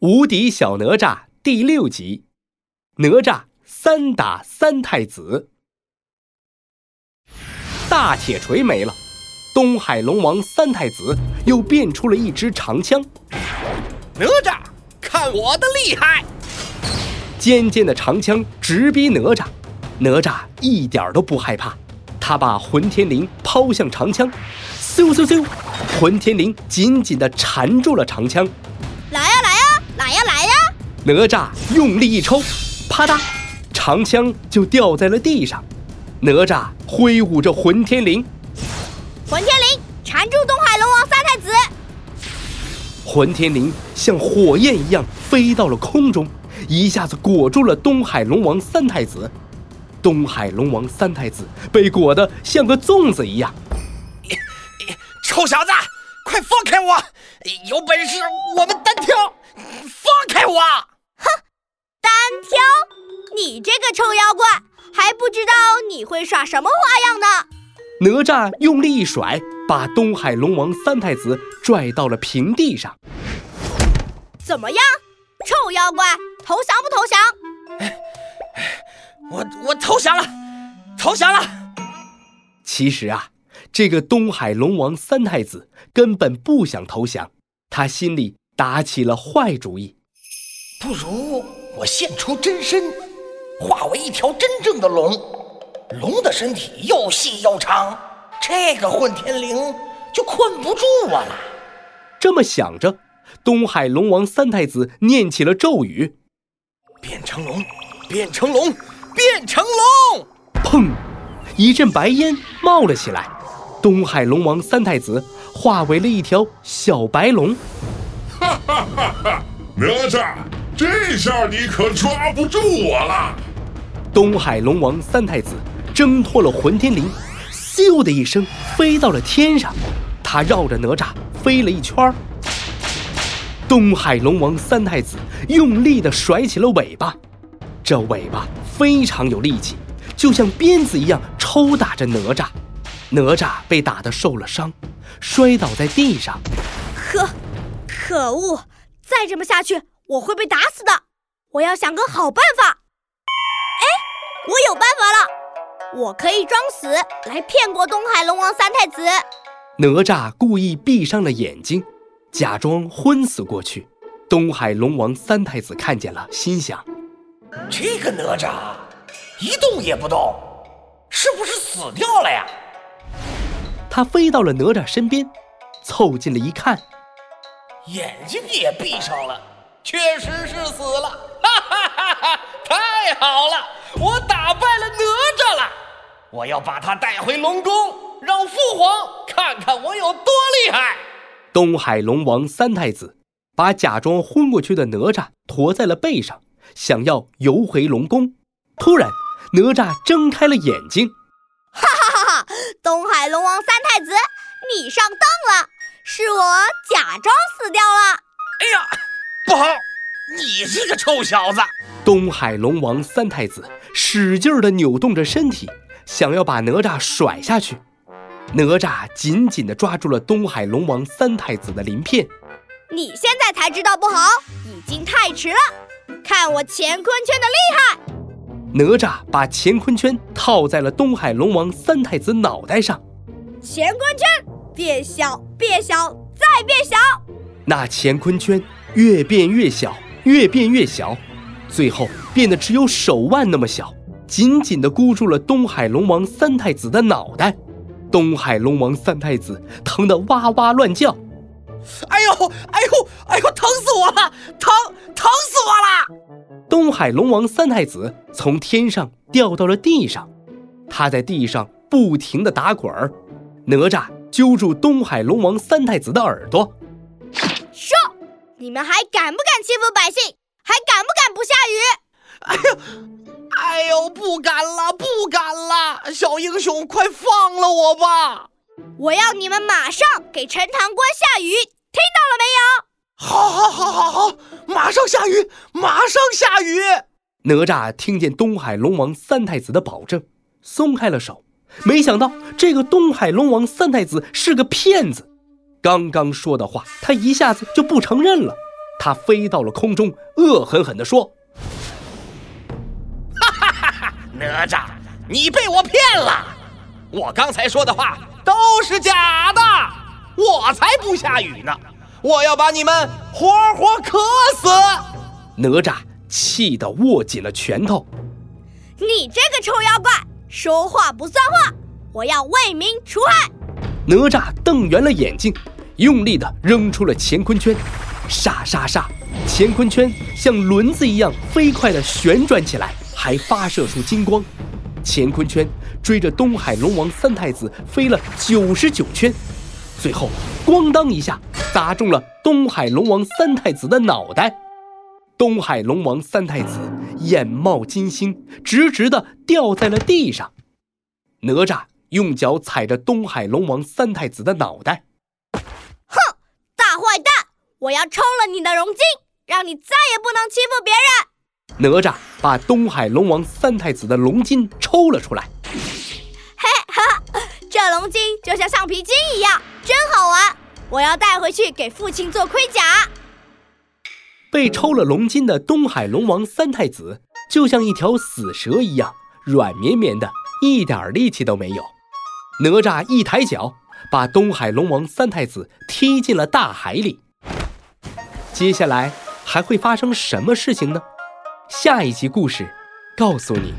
无敌小哪吒第六集：哪吒三打三太子。大铁锤没了，东海龙王三太子又变出了一支长枪。哪吒，看我的厉害！尖尖的长枪直逼哪吒，哪吒一点都不害怕，他把混天绫抛向长枪，咻咻咻，混天绫紧紧地缠住了长枪。哪吒用力一抽，啪嗒，长枪就掉在了地上。哪吒挥舞着混天绫，混天绫缠住东海龙王三太子。混天绫像火焰一样飞到了空中，一下子裹住了东海龙王三太子。东海龙王三太子被裹得像个粽子一样。臭小子，快放开我！有本事我们单挑！放开我！哼，单挑！你这个臭妖怪，还不知道你会耍什么花样呢！哪吒用力一甩，把东海龙王三太子拽到了平地上。怎么样，臭妖怪，投降不投降？我我投降了，投降了。其实啊，这个东海龙王三太子根本不想投降，他心里。打起了坏主意，不如我现出真身，化为一条真正的龙。龙的身体又细又长，这个混天绫就困不住我了。这么想着，东海龙王三太子念起了咒语：“变成龙，变成龙，变成龙！”砰！一阵白烟冒了起来，东海龙王三太子化为了一条小白龙。哈哈哈！哈哪吒，这下你可抓不住我了。东海龙王三太子挣脱了混天绫，咻的一声飞到了天上。他绕着哪吒飞了一圈东海龙王三太子用力的甩起了尾巴，这尾巴非常有力气，就像鞭子一样抽打着哪吒。哪吒被打得受了伤，摔倒在地上。呵。可恶！再这么下去，我会被打死的。我要想个好办法。哎，我有办法了！我可以装死来骗过东海龙王三太子。哪吒故意闭上了眼睛，假装昏死过去。东海龙王三太子看见了，心想：这个哪吒一动也不动，是不是死掉了呀？他飞到了哪吒身边，凑近了一看。眼睛也闭上了，确实是死了，哈哈哈哈！太好了，我打败了哪吒了！我要把他带回龙宫，让父皇看看我有多厉害。东海龙王三太子把假装昏过去的哪吒驮在了背上，想要游回龙宫。突然，哪吒睁开了眼睛，哈哈哈哈！东海龙王三太子，你上当了。是我假装死掉了。哎呀，不好！你这个臭小子！东海龙王三太子使劲地扭动着身体，想要把哪吒甩下去。哪吒紧紧地抓住了东海龙王三太子的鳞片。你现在才知道不好，已经太迟了。看我乾坤圈的厉害！哪吒把乾坤圈套在了东海龙王三太子脑袋上。乾坤圈。变小，变小，再变小。那乾坤圈越变越小，越变越小，最后变得只有手腕那么小，紧紧地箍住了东海龙王三太子的脑袋。东海龙王三太子疼得哇哇乱叫：“哎呦，哎呦，哎呦，疼死我了！疼，疼死我了！”东海龙王三太子从天上掉到了地上，他在地上不停地打滚儿。哪吒。揪住东海龙王三太子的耳朵，说：“你们还敢不敢欺负百姓？还敢不敢不下雨？”哎呦，哎呦，不敢了，不敢了！小英雄，快放了我吧！我要你们马上给陈塘关下雨，听到了没有？好，好，好，好，好，马上下雨，马上下雨！哪吒听见东海龙王三太子的保证，松开了手。没想到这个东海龙王三太子是个骗子，刚刚说的话他一下子就不承认了。他飞到了空中，恶狠狠地说：“哈哈哈哈！哪吒，你被我骗了！我刚才说的话都是假的，我才不下雨呢！我要把你们活活渴死！”哪吒气得握紧了拳头：“你这个臭妖怪，说话不算话！我要为民除害！”哪吒瞪圆了眼睛，用力地扔出了乾坤圈。沙沙沙！乾坤圈像轮子一样飞快地旋转起来，还发射出金光。乾坤圈追着东海龙王三太子飞了九十九圈，最后咣当一下砸中了东海龙王三太子的脑袋。东海龙王三太子眼冒金星，直直地掉在了地上。哪吒用脚踩着东海龙王三太子的脑袋。我要抽了你的龙筋，让你再也不能欺负别人！哪吒把东海龙王三太子的龙筋抽了出来。嘿哈，这龙筋就像橡皮筋一样，真好玩！我要带回去给父亲做盔甲。被抽了龙筋的东海龙王三太子就像一条死蛇一样，软绵绵的，一点力气都没有。哪吒一抬脚，把东海龙王三太子踢进了大海里。接下来还会发生什么事情呢？下一集故事告诉你。